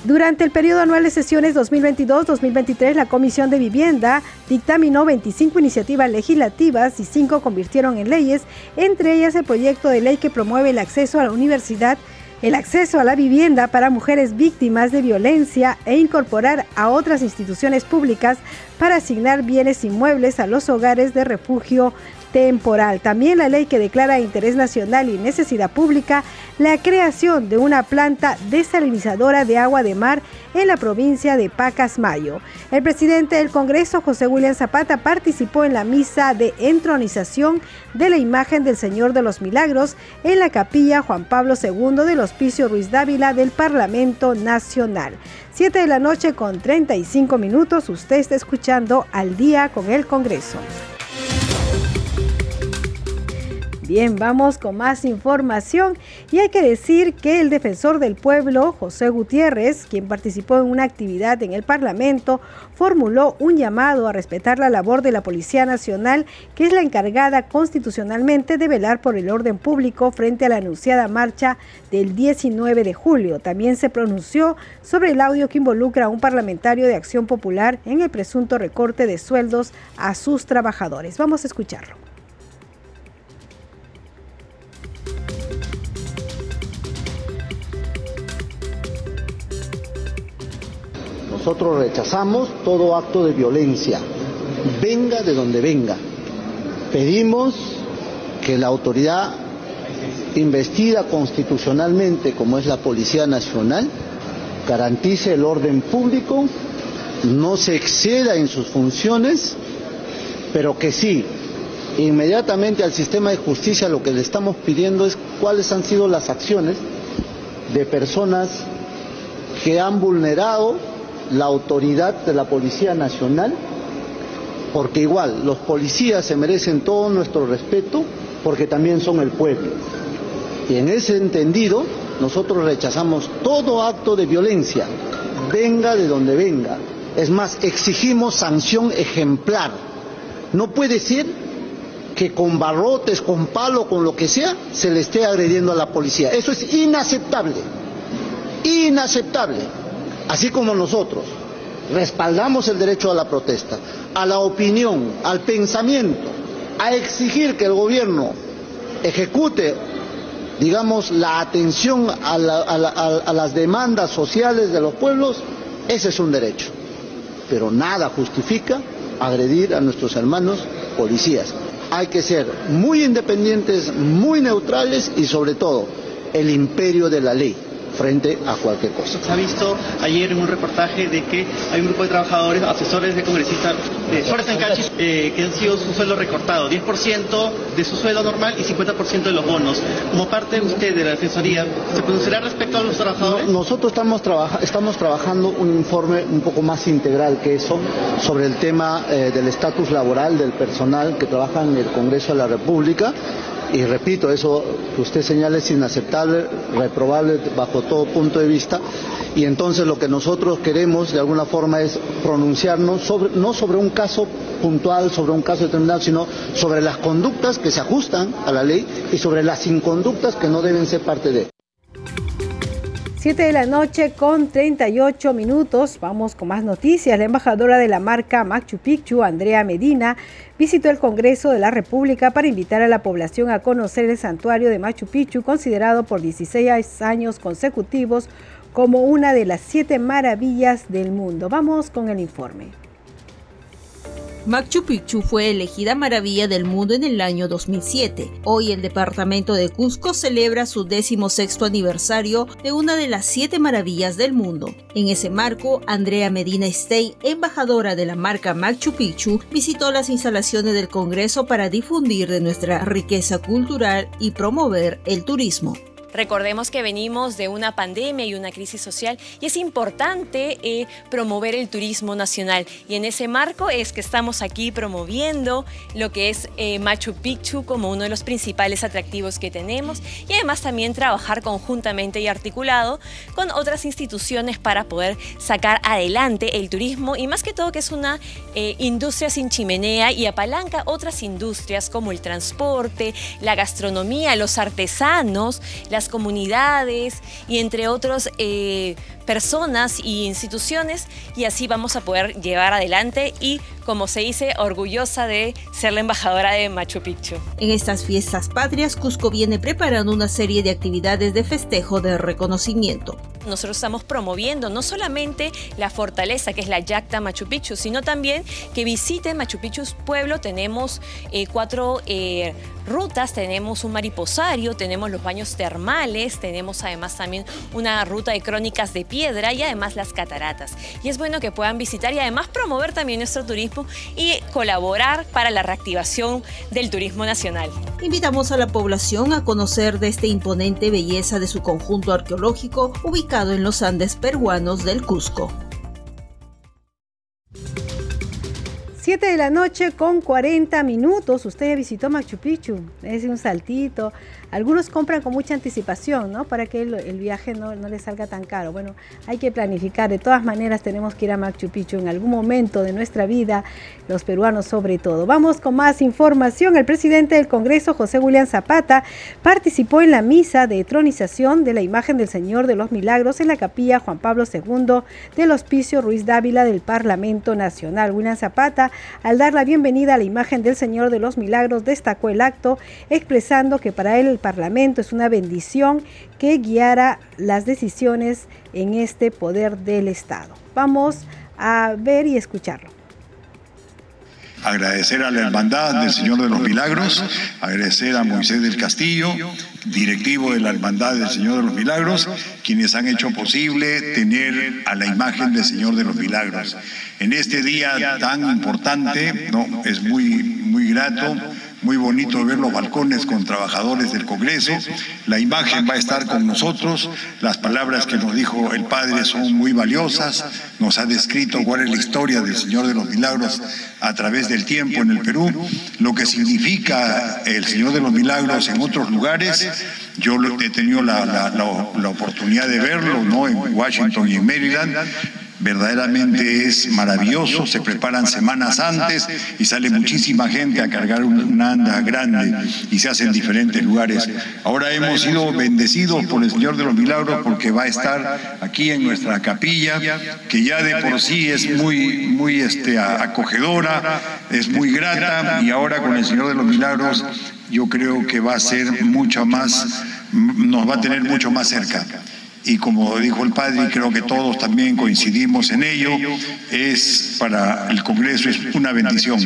Durante el periodo anual de sesiones 2022-2023, la Comisión de Vivienda dictaminó 25 iniciativas legislativas y 5 convirtieron en leyes, entre ellas el proyecto de ley que promueve el acceso a la universidad el acceso a la vivienda para mujeres víctimas de violencia e incorporar a otras instituciones públicas para asignar bienes inmuebles a los hogares de refugio temporal. También la ley que declara interés nacional y necesidad pública la creación de una planta desalinizadora de agua de mar en la provincia de Pacasmayo. El presidente del Congreso, José William Zapata, participó en la misa de entronización de la imagen del Señor de los Milagros en la capilla Juan Pablo II del Hospicio Ruiz Dávila del Parlamento Nacional. 7 de la noche con 35 minutos, usted está escuchando al día con el Congreso. Bien, vamos con más información y hay que decir que el defensor del pueblo, José Gutiérrez, quien participó en una actividad en el Parlamento, formuló un llamado a respetar la labor de la Policía Nacional, que es la encargada constitucionalmente de velar por el orden público frente a la anunciada marcha del 19 de julio. También se pronunció sobre el audio que involucra a un parlamentario de Acción Popular en el presunto recorte de sueldos a sus trabajadores. Vamos a escucharlo. Nosotros rechazamos todo acto de violencia, venga de donde venga. Pedimos que la autoridad investida constitucionalmente, como es la Policía Nacional, garantice el orden público, no se exceda en sus funciones, pero que sí, inmediatamente al sistema de justicia lo que le estamos pidiendo es cuáles han sido las acciones de personas que han vulnerado la autoridad de la Policía Nacional, porque igual los policías se merecen todo nuestro respeto porque también son el pueblo. Y en ese entendido, nosotros rechazamos todo acto de violencia, venga de donde venga. Es más, exigimos sanción ejemplar. No puede ser que con barrotes, con palo, con lo que sea, se le esté agrediendo a la policía. Eso es inaceptable. Inaceptable así como nosotros respaldamos el derecho a la protesta, a la opinión, al pensamiento, a exigir que el gobierno ejecute, digamos, la atención a, las demandas sociales de los pueblos, ese es un derecho. Pero nada justifica agredir a nuestros hermanos policías. Hay que ser muy independientes, muy neutrales y sobre todo el imperio de la ley frente a cualquier cosa. Se ha visto ayer en un reportaje de que hay un grupo de trabajadores, asesores de congresistas de eh, que han sido su sueldo recortado, 10% de su sueldo normal y 50% de los bonos. Como parte de usted de la Defensoría, ¿se pronunciará respecto a los trabajadores? nosotros estamos, estamos trabajando un informe un poco más integral que eso sobre el tema eh, del estatus laboral del personal que trabaja en el Congreso de la República y repito, eso que usted señala es inaceptable, reprobable bajo todo punto de vista, y entonces lo que nosotros queremos de alguna forma es pronunciarnos sobre, no sobre un caso puntual, sobre un caso determinado, sino sobre las conductas que se ajustan a la ley y sobre las inconductas que no deben ser parte de. 7 de la noche con 38 minutos. Vamos con más noticias. La embajadora de la marca Machu Picchu, Andrea Medina, visitó el Congreso de la República para invitar a la población a conocer el santuario de Machu Picchu, considerado por 16 años consecutivos como una de las siete maravillas del mundo. Vamos con el informe. Machu Picchu fue elegida maravilla del mundo en el año 2007. Hoy el departamento de Cusco celebra su decimosexto aniversario de una de las siete maravillas del mundo. En ese marco, Andrea Medina Stey, embajadora de la marca Machu Picchu, visitó las instalaciones del Congreso para difundir de nuestra riqueza cultural y promover el turismo. Recordemos que venimos de una pandemia y una crisis social y es importante eh, promover el turismo nacional. Y en ese marco es que estamos aquí promoviendo lo que es eh, Machu Picchu como uno de los principales atractivos que tenemos y además también trabajar conjuntamente y articulado con otras instituciones para poder sacar adelante el turismo y más que todo que es una eh, industria sin chimenea y apalanca otras industrias como el transporte, la gastronomía, los artesanos, las comunidades y entre otros eh, personas y instituciones y así vamos a poder llevar adelante y, como se dice, orgullosa de ser la embajadora de Machu Picchu. En estas fiestas patrias, Cusco viene preparando una serie de actividades de festejo de reconocimiento. Nosotros estamos promoviendo no solamente la fortaleza que es la Yacta Machu Picchu, sino también que visiten Machu Picchu pueblo. Tenemos eh, cuatro eh, rutas, tenemos un mariposario, tenemos los baños termales, tenemos además también una ruta de crónicas de piedra y además las cataratas. Y es bueno que puedan visitar y además promover también nuestro turismo y colaborar para la reactivación del turismo nacional. Invitamos a la población a conocer de esta imponente belleza de su conjunto arqueológico ubicado en los Andes peruanos del Cusco. 7 de la noche con 40 minutos. Usted ya visitó Machu Picchu. Es un saltito, algunos compran con mucha anticipación, ¿no? Para que el, viaje no, no les salga tan caro. Bueno, hay que planificar. De todas maneras, tenemos que ir a Machu Picchu en algún momento de nuestra vida, los peruanos sobre todo. Vamos con más información. El presidente del Congreso, José William Zapata, participó en la misa de tronización de la imagen del Señor de los Milagros en la capilla Juan Pablo II del Hospicio Ruiz Dávila del Parlamento Nacional. William Zapata, al dar la bienvenida a la imagen del Señor de los Milagros, destacó el acto expresando que para él Parlamento. Es una bendición que guiara las decisiones en este poder del Estado. Vamos a ver y escucharlo agradecer a la Hermandad del Señor de los Milagros, agradecer a Moisés del Castillo, directivo de la Hermandad del Señor de los Milagros, quienes han hecho posible tener a la imagen del Señor de los Milagros. En este día tan importante, no, es muy, muy grato muy bonito ver los balcones con trabajadores del Congreso. La imagen va a estar con nosotros. Las palabras que nos dijo el Padre son muy valiosas. Nos ha descrito cuál es la historia del Señor de los Milagros a través del tiempo en el Perú, lo que significa el Señor de los Milagros en otros lugares. Yo he tenido la, oportunidad de verlo ¿no? en Washington y en Maryland verdaderamente es maravilloso, se preparan semanas antes y sale muchísima gente a cargar una anda grande y se hace en diferentes lugares. Ahora hemos sido bendecidos por el Señor de los Milagros porque va a estar aquí en nuestra capilla, que ya de por sí es muy, muy este, acogedora, es muy grata y ahora con el Señor de los Milagros yo creo que va a ser mucho más, nos va a tener mucho más cerca y como dijo el padre, y creo que todos también coincidimos en ello, es para el Congreso es una bendición.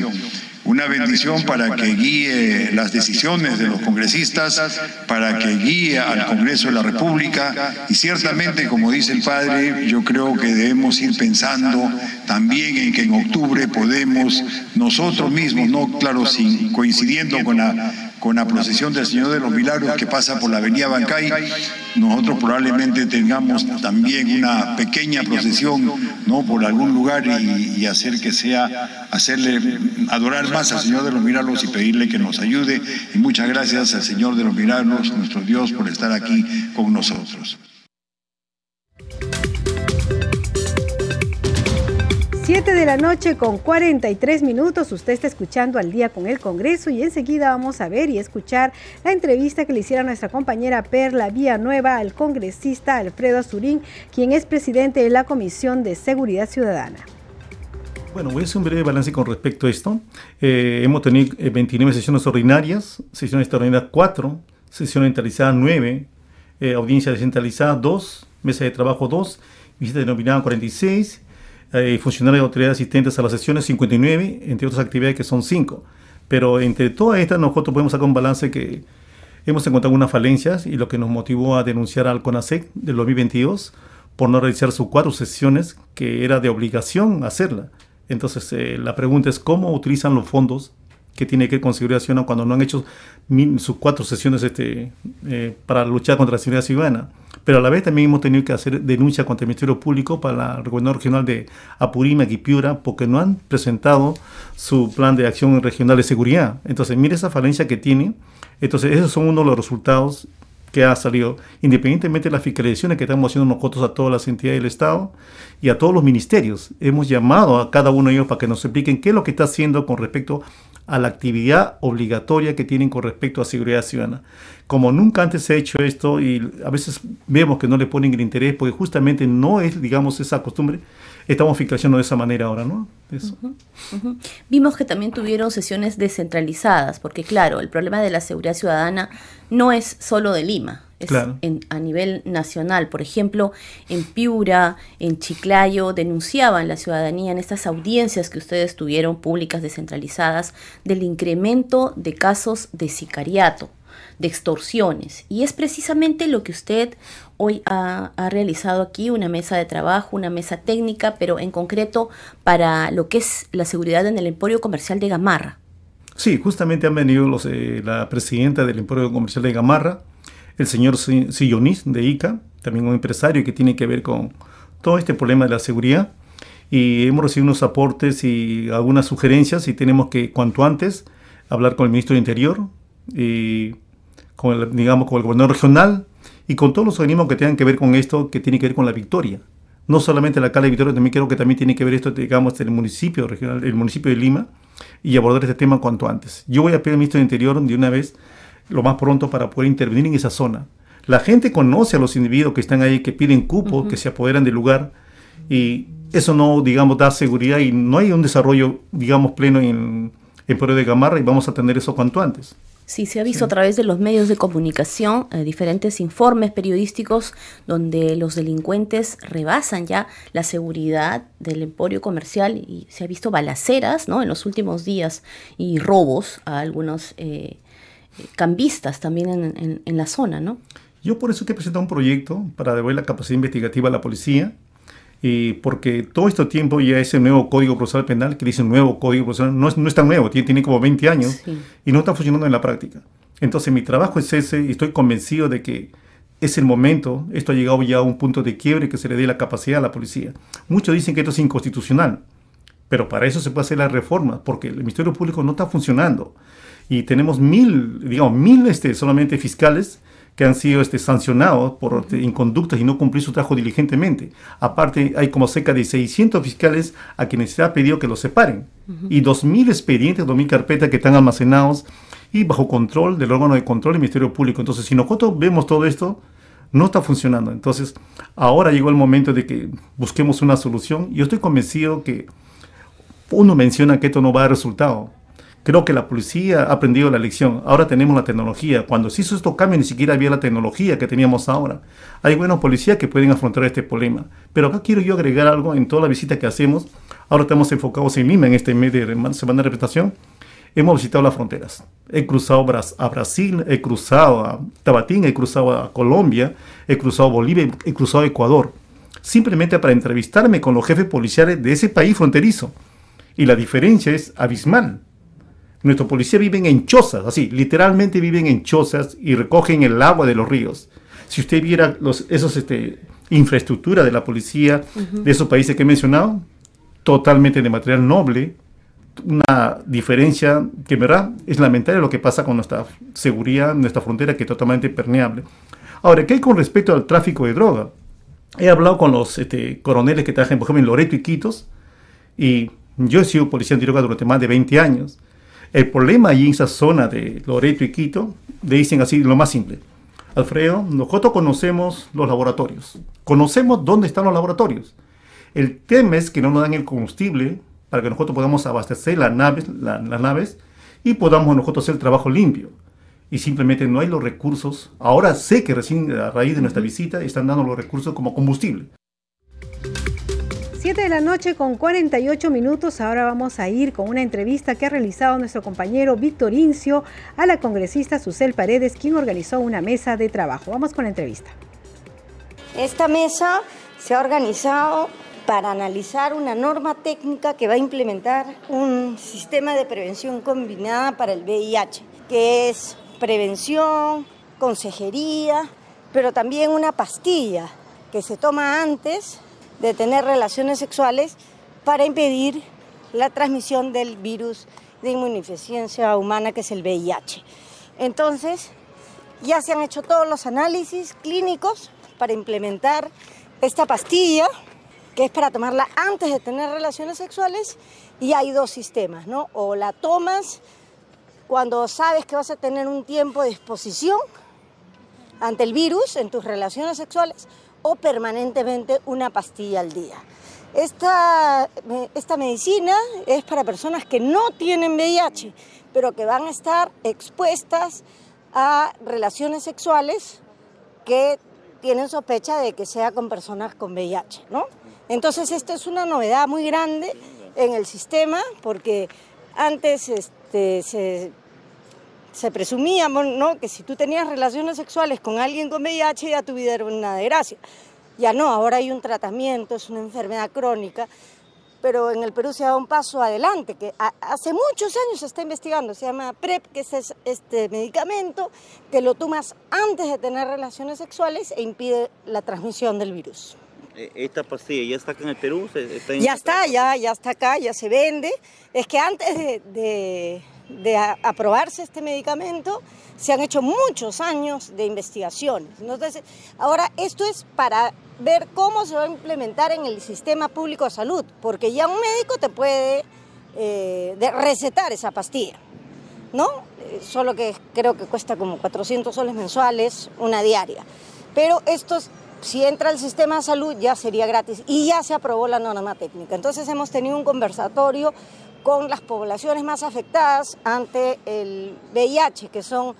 Una bendición para que guíe las decisiones de los congresistas, para que guíe al Congreso de la República y ciertamente, como dice el padre, yo creo que debemos ir pensando también en que en octubre podemos nosotros mismos, no claro, sin coincidiendo con la con la procesión del Señor de los Milagros que pasa por la avenida Bancay, nosotros probablemente tengamos también una pequeña procesión ¿no? por algún lugar y, hacer que sea, hacerle adorar más al Señor de los Milagros y pedirle que nos ayude. Y muchas gracias al Señor de los Milagros, nuestro Dios, por estar aquí con nosotros. 7 de la noche con 43 minutos. Usted está escuchando al día con el Congreso y enseguida vamos a ver y escuchar la entrevista que le hiciera nuestra compañera Perla Nueva al congresista Alfredo Azurín, quien es presidente de la Comisión de Seguridad Ciudadana. Bueno, voy a hacer un breve balance con respecto a esto. Eh, hemos tenido 29 eh, sesiones ordinarias, sesiones extraordinarias 4, sesión centralizada 9, eh, audiencia descentralizada 2, mesa de trabajo 2, visita denominada 46 eh, funcionarios de autoridades asistentes a las sesiones 59, entre otras actividades que son 5. Pero entre todas estas nosotros podemos sacar un balance que hemos encontrado unas falencias y lo que nos motivó a denunciar al CONASEC del 2022 por no realizar sus cuatro sesiones que era de obligación hacerla. Entonces eh, la pregunta es cómo utilizan los fondos que tiene que conseguir acción cuando no han hecho sus cuatro sesiones este, eh, para luchar contra la seguridad ciudadana. Pero a la vez también hemos tenido que hacer denuncia contra el Ministerio Público para el gobernador regional de Apurímac y Piura porque no han presentado su plan de acción regional de seguridad. Entonces, mire esa falencia que tiene. Entonces, esos son uno de los resultados que ha salido, independientemente de las fiscalizaciones que estamos haciendo nosotros a todas las entidades del Estado y a todos los ministerios. Hemos llamado a cada uno de ellos para que nos expliquen qué es lo que está haciendo con respecto a la actividad obligatoria que tienen con respecto a seguridad ciudadana. Como nunca antes se ha hecho esto y a veces vemos que no le ponen el interés porque justamente no es, digamos, esa costumbre, estamos fiscalizando de esa manera ahora, ¿no? Vimos que también tuvieron sesiones descentralizadas, porque claro, el problema de la seguridad ciudadana no es solo de Lima, es a nivel nacional. Por ejemplo, en Piura, en Chiclayo, denunciaban la ciudadanía en estas audiencias que ustedes tuvieron públicas descentralizadas del incremento de casos de sicariato de extorsiones. Y es precisamente lo que usted hoy ha, realizado aquí, una mesa de trabajo, una mesa técnica, pero en concreto para lo que es la seguridad en el emporio comercial de Gamarra. Sí, justamente han venido los, eh, la presidenta del emporio comercial de Gamarra, el señor Sillonis de ICA, también un empresario que tiene que ver con todo este problema de la seguridad. Y hemos recibido unos aportes y algunas sugerencias y tenemos que cuanto antes hablar con el ministro del Interior y con el, digamos, con el gobernador regional y con todos los organismos que tengan que ver con esto, que tiene que ver con la victoria. No solamente la alcalde de Victoria, también creo que también tiene que ver esto, digamos, el municipio regional, el municipio de Lima, y abordar este tema cuanto antes. Yo voy a pedir al ministro del Interior de una vez, lo más pronto, para poder intervenir en esa zona. La gente conoce a los individuos que están ahí, que piden cupo, que se apoderan del lugar, y eso no, digamos, da seguridad y no hay un desarrollo, digamos, pleno en, en Pueblo de Gamarra y vamos a tener eso cuanto antes. Sí, se ha visto a través de los medios de comunicación eh, diferentes informes periodísticos donde los delincuentes rebasan ya la seguridad del emporio comercial y se ha visto balaceras ¿no? en los últimos días y robos a algunos eh, cambistas también en, en, la zona. ¿no? Yo por eso que he presentado un proyecto para devolver la capacidad investigativa a la policía y porque todo este tiempo ya ese nuevo Código Procesal Penal, que dice nuevo Código Procesal, no es, no es tan nuevo, tiene, tiene como 20 años y no está funcionando en la práctica. Entonces mi trabajo es ese y estoy convencido de que es el momento, esto ha llegado ya a un punto de quiebre que se le dé la capacidad a la policía. Muchos dicen que esto es inconstitucional, pero para eso se puede hacer la reforma, porque el Ministerio Público no está funcionando. Y tenemos mil, digamos, mil este, solamente fiscales que han sido este, sancionados por este, inconductas y no cumplir su trabajo diligentemente. Aparte, hay como cerca de 600 fiscales a quienes se ha pedido que los separen y 2.000 expedientes, 2.000 carpetas que están almacenados y bajo control del órgano de control del Ministerio Público. Entonces, si nosotros vemos todo esto, no está funcionando. Entonces, ahora llegó el momento de que busquemos una solución. Yo estoy convencido que uno menciona que esto no va a dar resultado, Creo que la policía ha aprendido la lección. Ahora tenemos la tecnología. Cuando se hizo estos cambios ni siquiera había la tecnología que teníamos ahora. Hay buenos policías que pueden afrontar este problema. Pero acá quiero yo agregar algo en toda la visita que hacemos. Ahora estamos enfocados en Lima en este mes de semana de representación. Hemos visitado las fronteras. He cruzado a Brasil, he cruzado a Tabatín, he cruzado a Colombia, he cruzado a Bolivia, he cruzado a Ecuador. Simplemente para entrevistarme con los jefes policiales de ese país fronterizo. Y la diferencia es abismal Nuestros policías viven en chozas, así, literalmente viven en chozas y recogen el agua de los ríos. Si usted viera los, esos este, infraestructura de la policía de esos países que he mencionado, totalmente de material noble, una diferencia que verdad es lamentable lo que pasa con nuestra seguridad, nuestra frontera que es totalmente permeable. Ahora, ¿qué hay con respecto al tráfico de droga? He hablado con los este, coroneles que trabajan, por ejemplo, en Loreto y Quitos, y yo he sido policía droga durante más de 20 años. El problema allí en esa zona de Loreto y Quito, le dicen así lo más simple. Alfredo, nosotros conocemos los laboratorios, conocemos dónde están los laboratorios. El tema es que no nos dan el combustible para que nosotros podamos abastecer las naves, las naves y podamos nosotros hacer el trabajo limpio. Y simplemente no hay los recursos. Ahora sé que recién a raíz de nuestra visita están dando los recursos como combustible. 7 de la noche con 48 minutos. Ahora vamos a ir con una entrevista que ha realizado nuestro compañero Víctor Incio a la congresista Susel Paredes, quien organizó una mesa de trabajo. Vamos con la entrevista. Esta mesa se ha organizado para analizar una norma técnica que va a implementar un sistema de prevención combinada para el VIH, que es prevención, consejería, pero también una pastilla que se toma antes de tener relaciones sexuales para impedir la transmisión del virus de inmunodeficiencia humana que es el VIH. Entonces, ya se han hecho todos los análisis clínicos para implementar esta pastilla que es para tomarla antes de tener relaciones sexuales, y hay dos sistemas, ¿no? O la tomas cuando sabes que vas a tener un tiempo de exposición ante el virus en tus relaciones sexuales, o permanentemente una pastilla al día. Esta, esta medicina es para personas que no tienen VIH, pero que van a estar expuestas a relaciones sexuales que tienen sospecha de que sea con personas con VIH, ¿no? Entonces, esto es una novedad muy grande en el sistema porque antes este, se, se presumía ¿no? que si tú tenías relaciones sexuales con alguien con VIH ya tu vida era una desgracia. Ya no, ahora hay un tratamiento, es una enfermedad crónica, pero en el Perú se ha dado un paso adelante, que hace muchos años se está investigando, se llama PrEP, que es este medicamento que lo tomas antes de tener relaciones sexuales e impide la transmisión del virus. Eh, ¿Esta pastilla ya está acá en el Perú? ya está, ya, ya está acá, ya se vende. Es que antes de de aprobarse este medicamento, se han hecho muchos años de investigaciones. Entonces, ahora esto es para ver cómo se va a implementar en el sistema público de salud, porque ya un médico te puede eh, recetar esa pastilla, ¿no? Eh, solo que creo que cuesta como 400 soles mensuales, una diaria. Pero esto, si entra al sistema de salud, ya sería gratis y ya se aprobó la norma técnica. Entonces hemos tenido un conversatorio con las poblaciones más afectadas ante el VIH, que son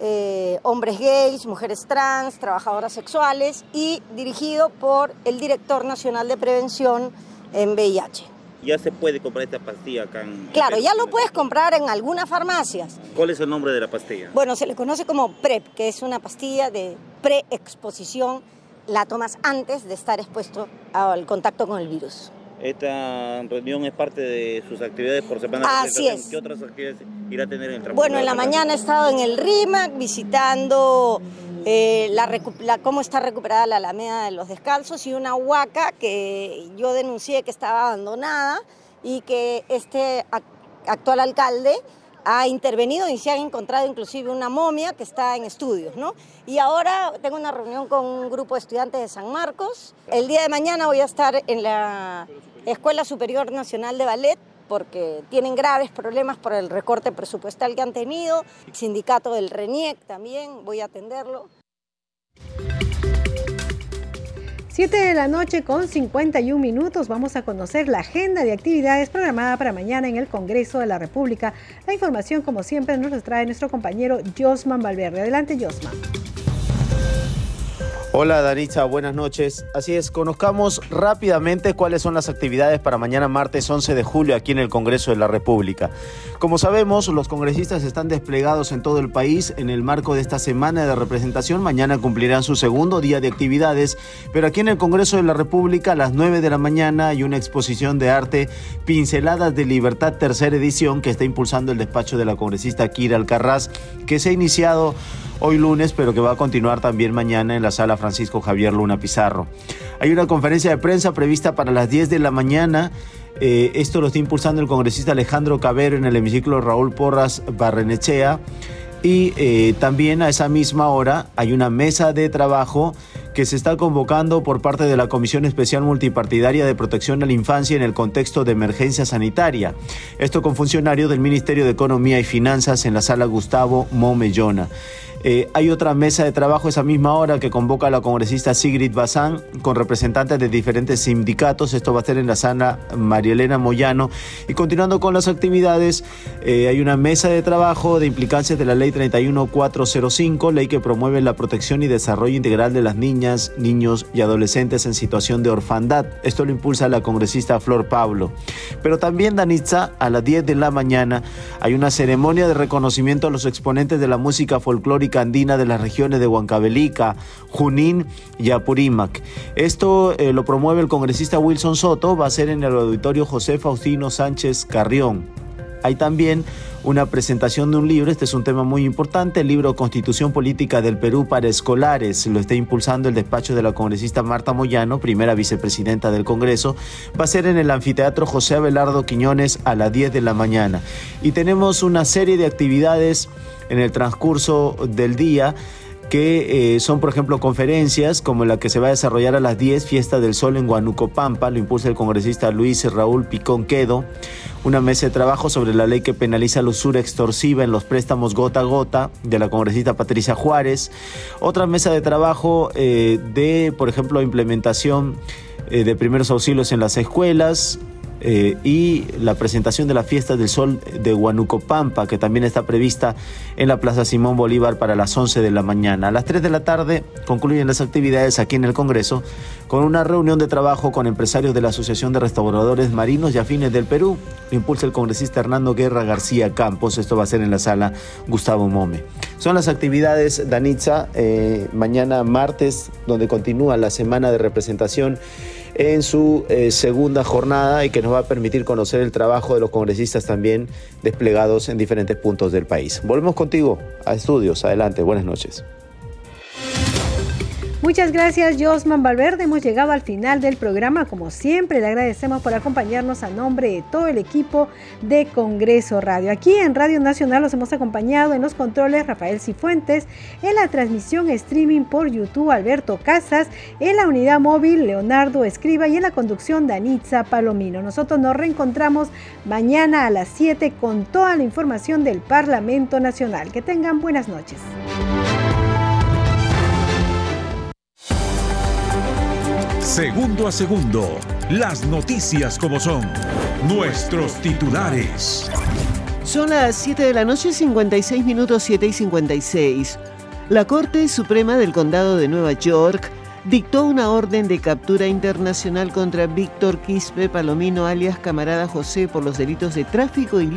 eh, hombres gays, mujeres trans, trabajadoras sexuales y dirigido por el director nacional de prevención en VIH. Ya se puede comprar esta pastilla acá en... Claro, ya lo puedes comprar en algunas farmacias. ¿Cuál es el nombre de la pastilla? Bueno, se le conoce como PrEP, que es una pastilla de preexposición. La tomas antes de estar expuesto al contacto con el virus. Esta reunión es parte de sus actividades por semana. Así es. ¿Qué otras actividades irá a tener en el Bueno, en la mañana he estado en el RIMAC visitando eh, la, cómo está recuperada la Alameda de los Descalzos y una huaca que yo denuncié que estaba abandonada y que este actual alcalde ha intervenido y se ha encontrado inclusive una momia que está en estudios, ¿no? Y ahora tengo una reunión con un grupo de estudiantes de San Marcos. El día de mañana voy a estar en la Escuela Superior Nacional de Ballet porque tienen graves problemas por el recorte presupuestal que han tenido. Sindicato del RENIEC también, voy a atenderlo. 7 de la noche con 51 minutos vamos a conocer la agenda de actividades programada para mañana en el Congreso de la República. La información, como siempre, nos la trae nuestro compañero Josman Valverde. Adelante, Josman. Hola Daritza, buenas noches. Así es, conozcamos rápidamente cuáles son las actividades para mañana martes 11 de julio aquí en el Congreso de la República. Como sabemos, los congresistas están desplegados en todo el país en el marco de esta semana de representación. Mañana cumplirán su segundo día de actividades, pero aquí en el Congreso de la República a las 9 de la mañana hay una exposición de arte Pinceladas de Libertad, tercera edición, que está impulsando el despacho de la congresista Kira Alcarraz, que se ha iniciado hoy lunes, pero que va a continuar también mañana en la sala Francisco Javier Luna Pizarro. Hay una conferencia de prensa prevista para las 10 de la mañana. Eh, esto lo está impulsando el congresista Alejandro Cabero en el hemiciclo Raúl Porras Barrenechea. Y eh, también a esa misma hora hay una mesa de trabajo que se está convocando por parte de la Comisión Especial Multipartidaria de Protección a la Infancia en el contexto de emergencia sanitaria. Esto con funcionarios del Ministerio de Economía y Finanzas en la sala Gustavo Momellona. Eh, hay otra mesa de trabajo esa misma hora que convoca la congresista Sigrid Bazán con representantes de diferentes sindicatos. Esto va a ser en la sala María Elena Moyano. Y continuando con las actividades, eh, hay una mesa de trabajo de implicancias de la ley 31405, ley que promueve la protección y desarrollo integral de las niñas, niños y adolescentes en situación de orfandad. Esto lo impulsa la congresista Flor Pablo. Pero también, Danitza, a las 10 de la mañana hay una ceremonia de reconocimiento a los exponentes de la música folclórica andina de las regiones de Huancavelica, Junín y Apurímac. Esto eh, lo promueve el congresista Wilson Soto, va a ser en el auditorio José Faustino Sánchez Carrión. Hay también una presentación de un libro, este es un tema muy importante, el libro Constitución Política del Perú para Escolares, lo está impulsando el despacho de la congresista Marta Moyano, primera vicepresidenta del Congreso, va a ser en el anfiteatro José Abelardo Quiñones a las 10 de la mañana. Y tenemos una serie de actividades en el transcurso del día que eh, son, por ejemplo, conferencias como la que se va a desarrollar a las 10, Fiesta del Sol en Huánuco Pampa, lo impulsa el congresista Luis Raúl Picón Quedo, una mesa de trabajo sobre la ley que penaliza la usura extorsiva en los préstamos gota a gota de la congresista Patricia Juárez, otra mesa de trabajo eh, de, por ejemplo, implementación eh, de primeros auxilios en las escuelas, eh, y la presentación de la Fiesta del Sol de Huanuco Pampa, que también está prevista en la Plaza Simón Bolívar para las 11 de la mañana. A las 3 de la tarde concluyen las actividades aquí en el Congreso con una reunión de trabajo con empresarios de la Asociación de Restauradores Marinos y Afines del Perú. impulsa el congresista Hernando Guerra García Campos. Esto va a ser en la sala Gustavo Mome. Son las actividades, Danitza, eh, mañana martes, donde continúa la semana de representación en su eh, segunda jornada y que nos va a permitir conocer el trabajo de los congresistas también desplegados en diferentes puntos del país. Volvemos contigo a estudios. Adelante, buenas noches. Muchas gracias, Josman Valverde. Hemos llegado al final del programa. Como siempre, le agradecemos por acompañarnos a nombre de todo el equipo de Congreso Radio. Aquí en Radio Nacional los hemos acompañado en los controles Rafael Cifuentes, en la transmisión streaming por YouTube Alberto Casas, en la unidad móvil Leonardo Escriba y en la conducción Danitza Palomino. Nosotros nos reencontramos mañana a las 7 con toda la información del Parlamento Nacional. Que tengan buenas noches. Segundo a segundo, las noticias como son, nuestros titulares. Son las 7 de la noche, 56 minutos 7 y 56. La Corte Suprema del Condado de Nueva York dictó una orden de captura internacional contra Víctor Quispe Palomino alias Camarada José por los delitos de tráfico y